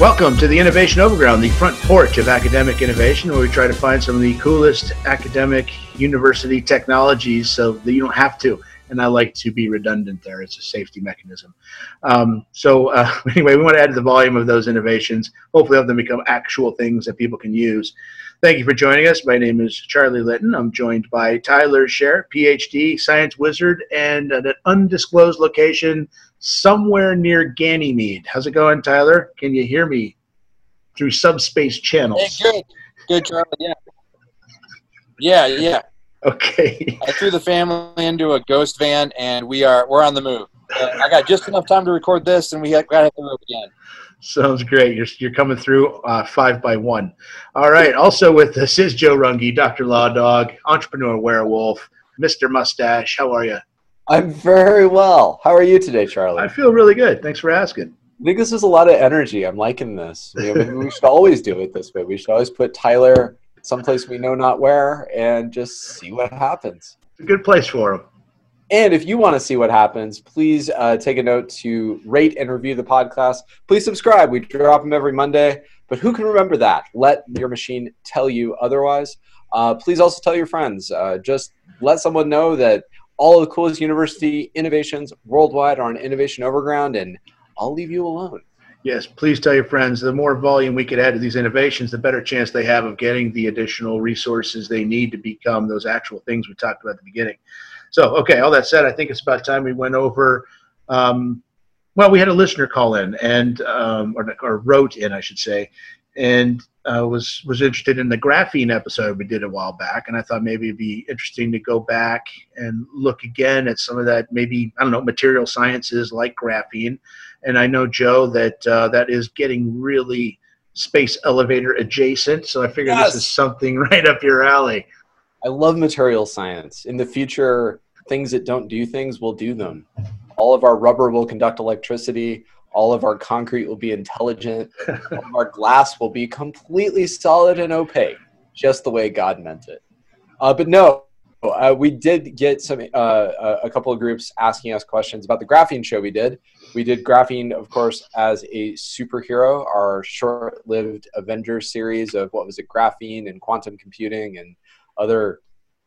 Welcome to the Innovation Overground, the front porch of academic innovation, where we try to find some of the coolest academic university technologies so that you don't have to. And I like to be redundant there. It's a safety mechanism. Um, so, uh, anyway, we want to add to the volume of those innovations, hopefully, have them become actual things that people can use. Thank you for joining us. My name is Charlie Litton. I'm joined by Tyler Scher, PhD, science wizard, and at an undisclosed location somewhere near Ganymede. How's it going, Tyler? Can you hear me through subspace channels? Hey, good. Good, Charlie. Yeah. Yeah, yeah. Okay. I threw the family into a ghost van, and we are we're on the move. I got just enough time to record this, and we got to hit the road again. Sounds great. You're, you're coming through uh, five by one. All right. Also with us is Joe Runge, Dr. Law Dog, Entrepreneur Werewolf, Mr. Mustache. How are you? I'm very well. How are you today, Charlie? I feel really good. Thanks for asking. I think this is a lot of energy. I'm liking this. You know, we should always do it this way. We should always put Tyler someplace we know not where and just see what happens. It's a good place for him. And if you want to see what happens, please uh, take a note to rate and review the podcast. Please subscribe. We drop them every Monday. But who can remember that? Let your machine tell you otherwise. Uh, please also tell your friends. Uh, just let someone know that all of the coolest university innovations worldwide are on Innovation Overground, and I'll leave you alone. Yes, please tell your friends. The more volume we could add to these innovations, the better chance they have of getting the additional resources they need to become those actual things we talked about at the beginning. So, okay, all that said, I think it's about time we went over. Um, well, we had a listener call in and um, or, or wrote in, I should say, and uh, was was interested in the graphene episode we did a while back, and I thought maybe it'd be interesting to go back and look again at some of that maybe I don't know material sciences like graphene, and I know Joe that uh, that is getting really space elevator adjacent, so I figured yes. this is something right up your alley. I love material science. In the future, things that don't do things will do them. All of our rubber will conduct electricity all of our concrete will be intelligent. all of our glass will be completely solid and opaque, just the way God meant it. Uh, but no, uh, we did get some uh, a couple of groups asking us questions about the graphene show we did. We did graphene, of course, as a superhero. Our short-lived Avengers series of what was it, graphene and quantum computing and other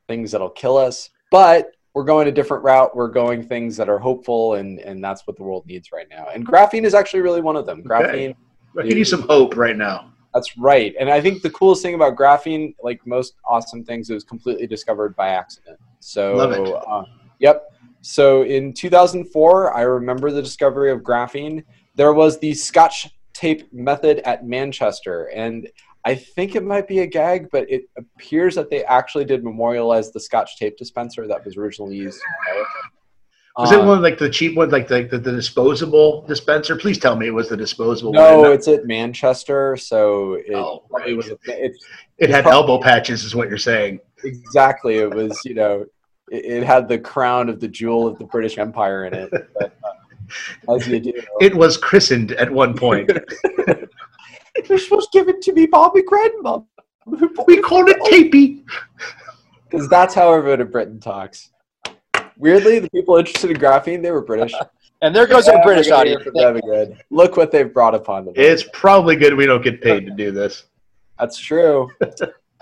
things that'll kill us. But we're going a different route. We're going things that are hopeful, and and that's what the world needs right now. And graphene is actually really one of them. Graphene. Okay. I need some hope right now. That's right. And I think the coolest thing about graphene, like most awesome things, it was completely discovered by accident. So, Love it. Uh, yep. So in 2004, I remember the discovery of graphene. There was the Scotch tape method at Manchester, and I think it might be a gag, but it appears that they actually did memorialize the Scotch tape dispenser that was originally used. Was um, it one like the cheap one, like the, the, the, disposable dispenser? Please tell me it was the disposable. No, one. it's at Manchester, so it, oh, right. it was. A, it, it had probably, elbow patches, is what you're saying. Exactly. It was, you know, it, it, had the crown of the jewel of the British Empire in it. But, uh, as you do. It was christened at one point. This was given to me by my grandma. We call it tapey. Because that's how everyone in Britain talks. Weirdly, the people interested in graphene, they were British. And there goes yeah, our British audience. Look what they've brought upon them. It's probably good we don't get paid to do this. That's true.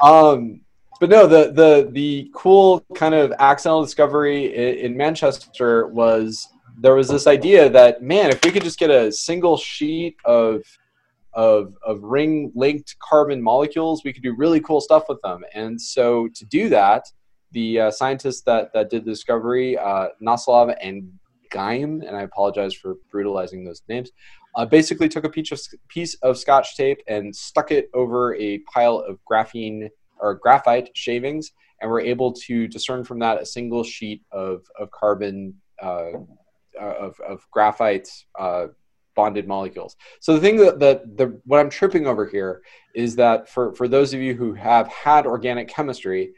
um, but no, the the the cool kind of accidental discovery in, in Manchester was there was this idea that man, if we could just get a single sheet of of, of ring linked carbon molecules, we could do really cool stuff with them. And so to do that, the uh, scientists that, that did the discovery, uh, Naslov and Geim, and I apologize for brutalizing those names, uh, basically took a piece of, piece of scotch tape and stuck it over a pile of graphene or graphite shavings, and were able to discern from that a single sheet of, of carbon uh, of, of graphite uh, bonded molecules. So the thing that, that the what I'm tripping over here is that for, for those of you who have had organic chemistry,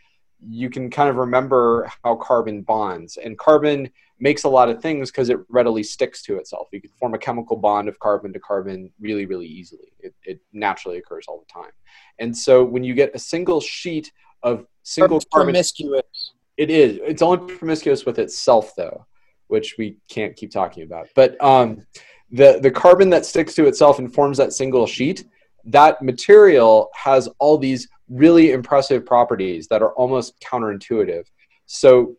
you can kind of remember how carbon bonds. And carbon makes a lot of things because it readily sticks to itself. You can form a chemical bond of carbon to carbon really, really easily. It, it naturally occurs all the time. And so when you get a single sheet of single carbon, promiscuous. It is. It's only promiscuous with itself, though which we can't keep talking about. But um, the the carbon that sticks to itself and forms that single sheet, that material has all these really impressive properties that are almost counterintuitive. So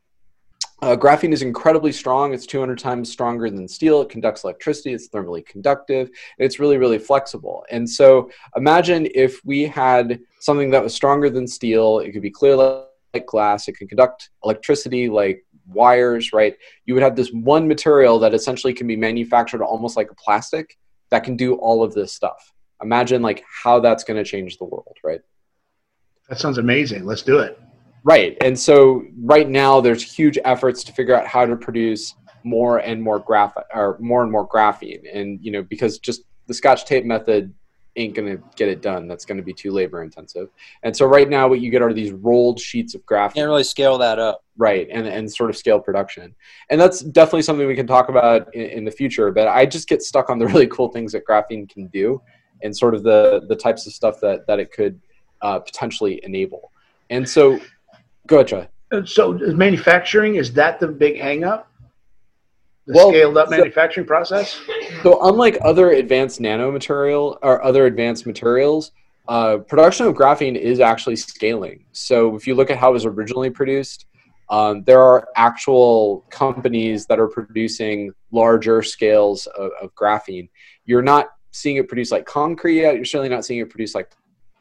uh, graphene is incredibly strong. It's 200 times stronger than steel. It conducts electricity. It's thermally conductive. It's really, really flexible. And so imagine if we had something that was stronger than steel. It could be clear like glass. It can conduct electricity like wires, right? You would have this one material that essentially can be manufactured almost like a plastic that can do all of this stuff. Imagine like how that's going to change the world, right? That sounds amazing. Let's do it. Right. And so right now there's huge efforts to figure out how to produce more and more graph or more and more graphene. And you know, because just the scotch tape method ain't going to get it done. That's going to be too labor intensive. And so right now what you get are these rolled sheets of graphene. Can't really scale that up. Right. And, and sort of scale production. And that's definitely something we can talk about in, in the future. But I just get stuck on the really cool things that graphene can do and sort of the, the types of stuff that, that it could uh, potentially enable. And so Go ahead, Troy. Uh, so manufacturing is that the big hangup? The well, scaled up manufacturing so, process. So unlike other advanced nanomaterial or other advanced materials, uh, production of graphene is actually scaling. So if you look at how it was originally produced, um, there are actual companies that are producing larger scales of, of graphene. You're not seeing it produced like concrete yet. You're certainly not seeing it produced like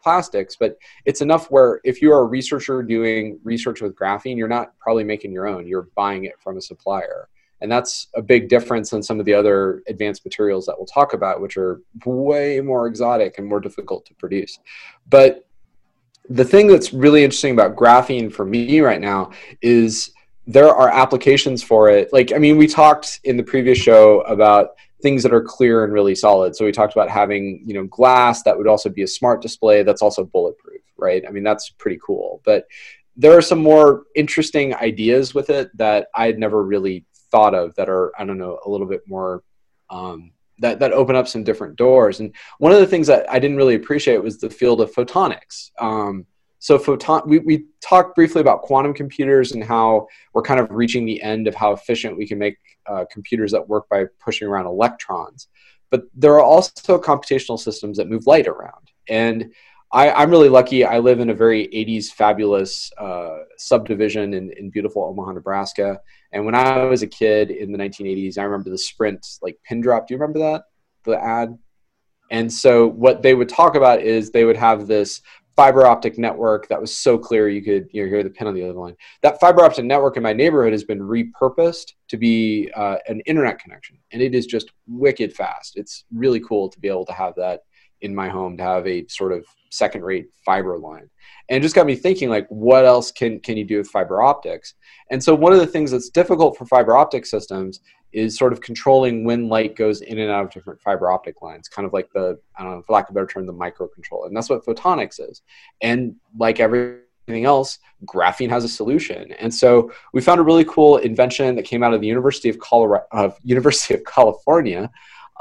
plastics, but it's enough where if you're a researcher doing research with graphene, you're not probably making your own, you're buying it from a supplier. And that's a big difference than some of the other advanced materials that we'll talk about, which are way more exotic and more difficult to produce. But the thing that's really interesting about graphene for me right now is there are applications for it. Like, I mean, we talked in the previous show about things that are clear and really solid. So we talked about having, you know, glass that would also be a smart display that's also bulletproof, right? I mean, that's pretty cool. But there are some more interesting ideas with it that I had never really thought of that are, I don't know, a little bit more um, that that open up some different doors. And one of the things that I didn't really appreciate was the field of photonics. Um, so photon, we, we talked briefly about quantum computers and how we're kind of reaching the end of how efficient we can make uh, computers that work by pushing around electrons. But there are also computational systems that move light around. And I, am really lucky. I live in a very 80s fabulous uh, subdivision in, in beautiful Omaha, Nebraska. And when I was a kid in the 1980s, I remember the Sprint like pin drop. Do you remember that? The ad? And so what they would talk about is they would have this fiber optic network that was so clear you could you know, hear the pin on the other line. That fiber optic network in my neighborhood has been repurposed to be uh, an internet connection, and it is just wicked fast. It's really cool to be able to have that in my home to have a sort of second rate fiber line and just got me thinking like what else can can you do with fiber optics and so one of the things that's difficult for fiber optic systems is sort of controlling when light goes in and out of different fiber optic lines, kind of like the, I don't know, for lack of a better term, the microcontroller. And that's what photonics is. And like everything else, graphene has a solution. And so we found a really cool invention that came out of the University of, Colorado, University of California,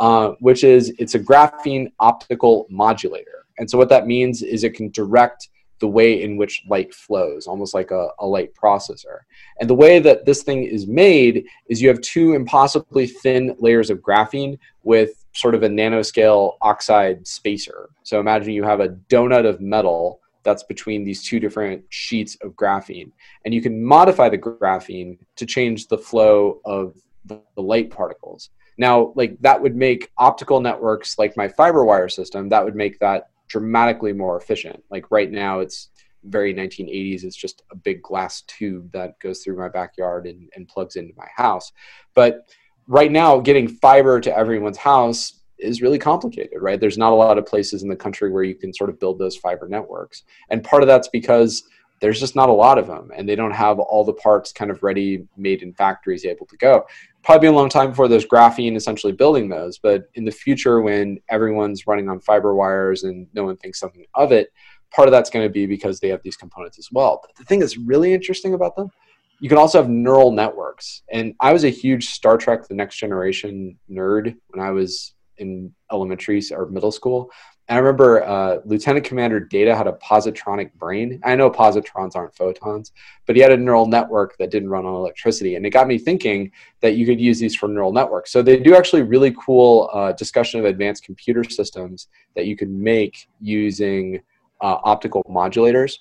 uh, which is it's a graphene optical modulator. And so what that means is it can direct the way in which light flows, almost like a, a, light processor. And the way that this thing is made is you have two impossibly thin layers of graphene with sort of a nanoscale oxide spacer. So imagine you have a donut of metal that's between these two different sheets of graphene. And you can modify the graphene to change the flow of the, the light particles. Now, like that would make optical networks like my fiber wire system, that would make that dramatically more efficient. Like right now, it's very 1980s. It's just a big glass tube that goes through my backyard and, and plugs into my house. But right now, getting fiber to everyone's house is really complicated, right? There's not a lot of places in the country where you can sort of build those fiber networks. And part of that's because there's just not a lot of them and they don't have all the parts kind of ready made in factories able to go probably be a long time before there's graphene essentially building those but in the future when everyone's running on fiber wires and no one thinks something of it part of that's going to be because they have these components as well. But the thing that's really interesting about them you can also have neural networks. And i was a huge star trek the next generation nerd when i was in elementary or middle school I remember uh, Lieutenant Commander Data had a positronic brain. I know positrons aren't photons, but he had a neural network that didn't run on electricity. And it got me thinking that you could use these for neural networks. So they do actually really cool uh, discussion of advanced computer systems that you could make using uh, optical modulators.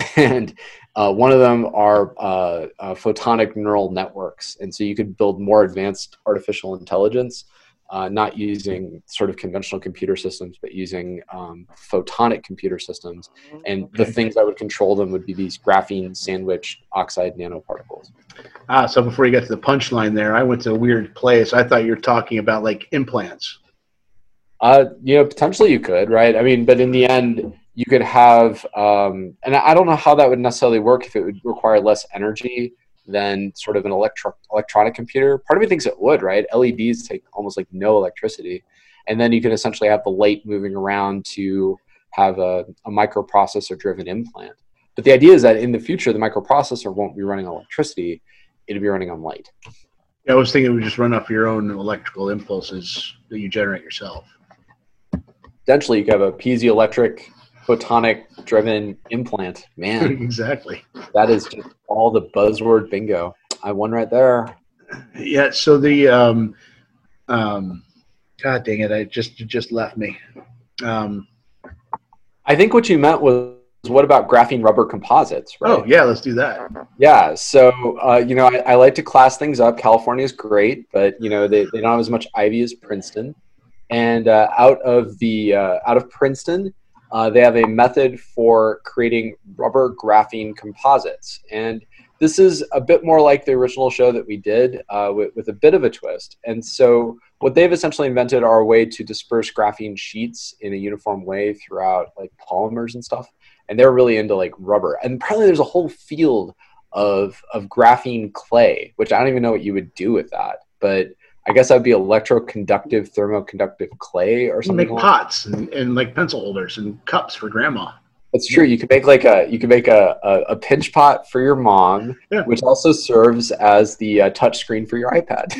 And uh, one of them are uh, uh, photonic neural networks. And so you could build more advanced artificial intelligence uh, not using sort of conventional computer systems, but using um, photonic computer systems. And okay. the things that would control them would be these graphene sandwich oxide nanoparticles. Ah, so before you get to the punchline there, I went to a weird place. I thought you were talking about like implants. Uh, you know, potentially you could, right? I mean, but in the end, you could have, um, and I don't know how that would necessarily work if it would require less energy than sort of an electro- electronic computer. Part of me thinks it would, right? LEDs take almost like no electricity. And then you can essentially have the light moving around to have a, a microprocessor driven implant. But the idea is that in the future, the microprocessor won't be running on electricity, it'll be running on light. Yeah, I was thinking it would just run off your own electrical impulses that you generate yourself. Potentially, you could have a piezoelectric photonic driven implant. Man, exactly. That is just all the buzzword bingo. I won right there. Yeah. So the um, um, God dang it! I just just left me. Um, I think what you meant was what about graphene rubber composites, right? Oh yeah, let's do that. Yeah, so uh, you know I, I, like to class things up. California is great, but you know they, they don't have as much Ivy as Princeton. And uh, out of the uh, out of Princeton, uh, they have a method for creating rubber graphene composites. And this is a bit more like the original show that we did uh, with, with, a bit of a twist. And so, what they've essentially invented are a way to disperse graphene sheets in a uniform way throughout like polymers and stuff. And they're really into like rubber. And apparently, there's a whole field of, of graphene clay, which I don't even know what you would do with that. But I guess that'd be electroconductive, thermoconductive clay or something. You make pots and, and, like pencil holders and cups for grandma. That's true. You could make like a you could make a, a, a pinch pot for your mom, yeah. which also serves as the uh, touch screen for your iPad.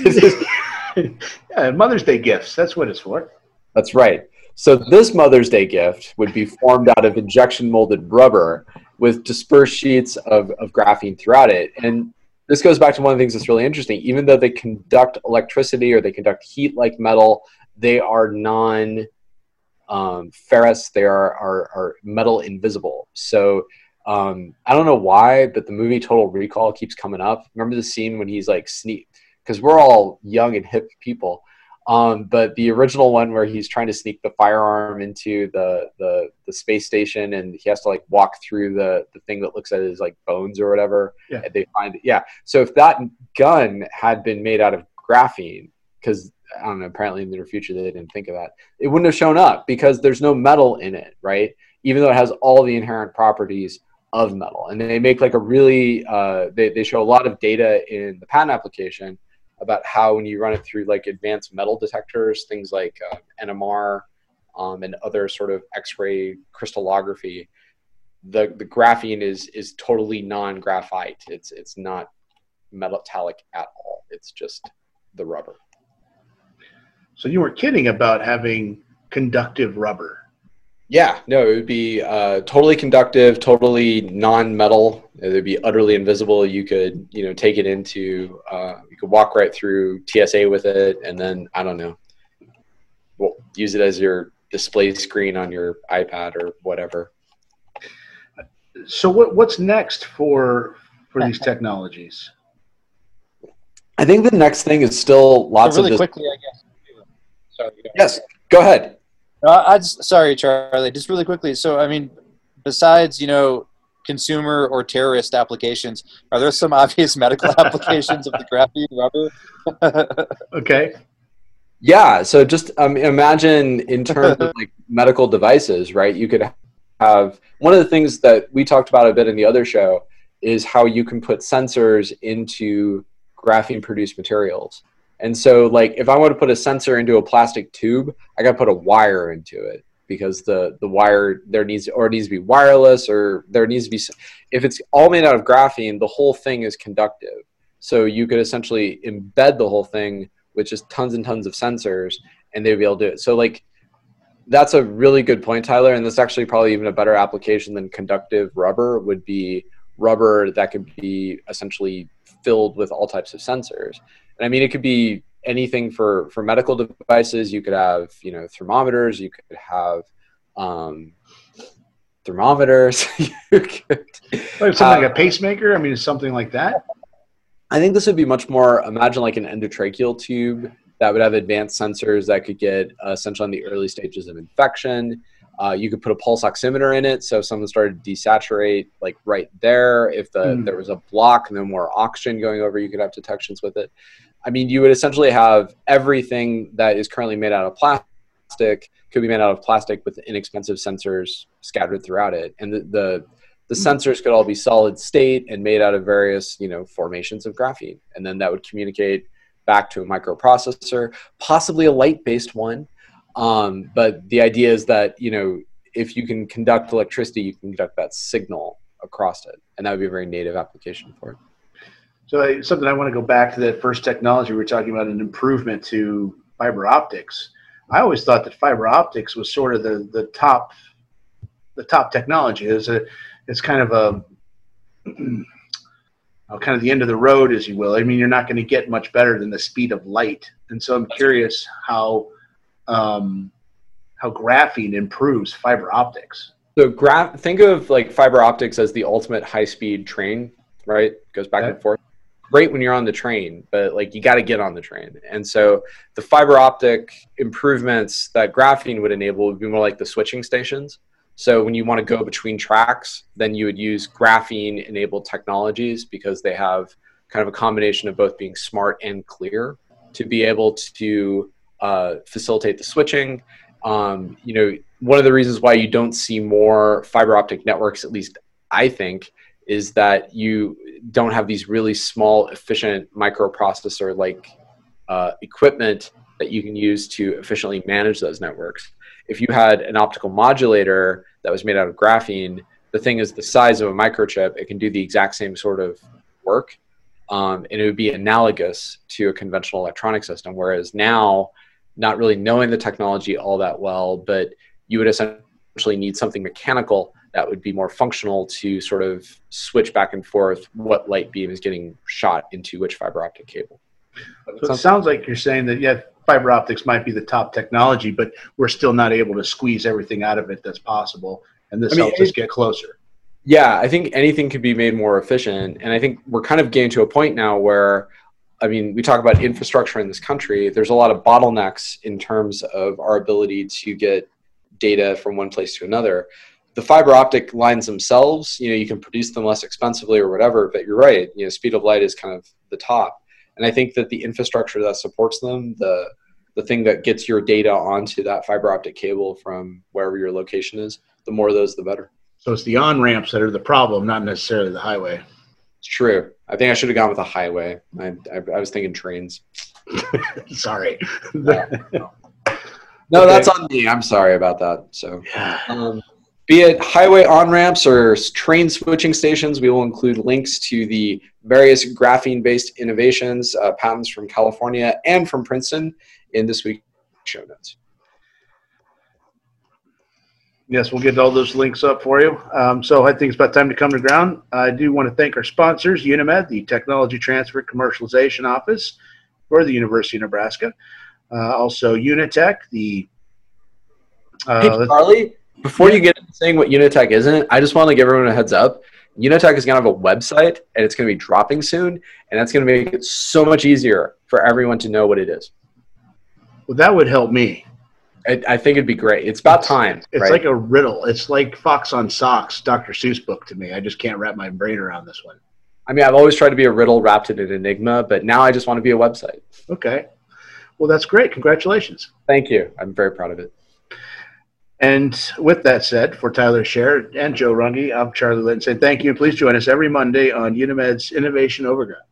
yeah, Mother's Day gifts. That's what it's for. That's right. So this Mother's Day gift would be formed out of injection molded rubber with dispersed sheets of, of graphene throughout it. And this goes back to one of the things that's really interesting. Even though they conduct electricity or they conduct heat like metal, they are non um, ferrous. They are, are, are metal invisible. So um, I don't know why, but the movie Total Recall keeps coming up. Remember the scene when he's like sneak? Because we're all young and hip people. Um, but the original one where he's trying to sneak the firearm into the, the the space station and he has to like walk through the the thing that looks at his like bones or whatever. Yeah. they find it. Yeah. So if that gun had been made out of graphene, because I don't know, apparently in the near future they didn't think of that, it wouldn't have shown up because there's no metal in it, right? Even though it has all the inherent properties of metal. And they make like a really uh, they, they show a lot of data in the patent application about how when you run it through like advanced metal detectors, things like uh, NMR um, and other sort of X-ray crystallography, the the graphene is is totally non-graphite. It's it's not metallic at all. It's just the rubber. So you weren't kidding about having conductive rubber. Yeah, no, it would be uh, totally conductive, totally non-metal. It would be utterly invisible. You could, you know, take it into, uh, you could walk right through TSA with it, and then I don't know, well, use it as your display screen on your iPad or whatever. So, what what's next for for these technologies? I think the next thing is still lots so really of really quickly. I guess. Sorry. Yes, go ahead. No, I just sorry, Charlie. Just really quickly. So, I mean, besides you know consumer or terrorist applications, are there some obvious medical applications of the graphene rubber? okay. Yeah. So just um, imagine in terms of like medical devices, right? You could have one of the things that we talked about a bit in the other show is how you can put sensors into graphene produced materials. And so, like, if I want to put a sensor into a plastic tube, I got to put a wire into it because the the wire there needs or it needs to be wireless or there needs to be if it's all made out of graphene, the whole thing is conductive. So you could essentially embed the whole thing with just tons and tons of sensors, and they'd be able to do it. So like that's a really good point, Tyler. And this actually probably even a better application than conductive rubber would be rubber that could be essentially filled with all types of sensors. And I mean, it could be anything for for medical devices. You could have you know thermometers. You could have um, thermometers. you could like something have, like a pacemaker. I mean, something like that. I think this would be much more. Imagine like an endotracheal tube that would have advanced sensors that could get uh, essentially on the early stages of infection. Uh, you could put a pulse oximeter in it, so if someone started to desaturate, like right there, if the mm. there was a block and then more oxygen going over, you could have detections with it. I mean, you would essentially have everything that is currently made out of plastic could be made out of plastic with inexpensive sensors scattered throughout it, and the, the the hmm. sensors could all be solid state and made out of various you know formations of graphene. And then that would communicate back to a microprocessor possibly a light based one. Um, but the idea is that you know if you can conduct electricity you can conduct that signal across it. And that would be a very native application for it so something I want to go back to that first technology we were talking about an improvement to fiber optics. I always thought that fiber optics was sort of the the top the top technology. It's a it's kind of a kind of the end of the road, as you will. I mean, you're not going to get much better than the speed of light, and so I'm curious how um, how graphene improves fiber optics. So, graph. Think of like fiber optics as the ultimate high speed train, right? It goes back okay. and forth great when you're on the train, but like you got to get on the train. And so the fiber optic improvements that graphene would enable would be more like the switching stations. So when you want to go between tracks, then you would use graphene enabled technologies because they have kind of a combination of both being smart and clear to be able to uh, facilitate the switching. Um, you know, one of the reasons why you don't see more fiber optic networks, at least I think, is that you don't have these really small, efficient microprocessor like uh, equipment that you can use to efficiently manage those networks. If you had an optical modulator that was made out of graphene, the thing is the size of a microchip, it can do the exact same sort of work. Um, and it would be analogous to a conventional electronic system. Whereas now, not really knowing the technology all that well, but you would essentially need something mechanical that would be more functional to sort of switch back and forth what light beam is getting shot into which fiber optic cable. So it sounds like you're saying that yeah, fiber optics might be the top technology, but we're still not able to squeeze everything out of it that's possible, and this I mean, helps us get closer. Yeah, I think anything could be made more efficient, and I think we're kind of getting to a point now where. I mean, we talk about infrastructure in this country. There's a lot of bottlenecks in terms of our ability to get data from one place to another the fiber optic lines themselves, you know, you can produce them less expensively or whatever, but you're right, you know, speed of light is kind of the top. And I think that the infrastructure that supports them, the the thing that gets your data onto that fiber optic cable from wherever your location is, the more of those the better. So it's the on ramps that are the problem, not necessarily the highway. It's true. I think I should have gone with a highway. I, I, I was thinking trains. sorry. no, no. no okay. that's on me. I'm sorry about that. So, um, be it highway on ramps or train switching stations, we will include links to the various graphene based innovations, uh, patents from California and from Princeton in this week's show notes. Yes, we'll get all those links up for you. Um, so I think it's about time to come to ground. I do want to thank our sponsors, UNeMed, the Technology Transfer Commercialization Office for the University of Nebraska. Uh, also, UNeTech, the uh, hey, Charlie, before you get into saying what UNeTech isn't, I just want to give everyone a heads up. UNeTech is going to have a website and it's going to be dropping soon, and that's going to make it so much easier for everyone to know what it is. Well, that would help me. I, I think it'd be great. It's about time. It's right? like a riddle. It's like Fox on Socks, Dr. Seuss book to me. I just can't wrap my brain around this one. I mean, I've always tried to be a riddle wrapped in an enigma, but now I just want to be a website. Okay. Well, that's great. Congratulations. Thank you. I'm very proud of it. And with that said, for Tyler Scher and Joe Runge, I'm Charlie saying thank you and please join us every Monday on UNeMed's Innovation Overground.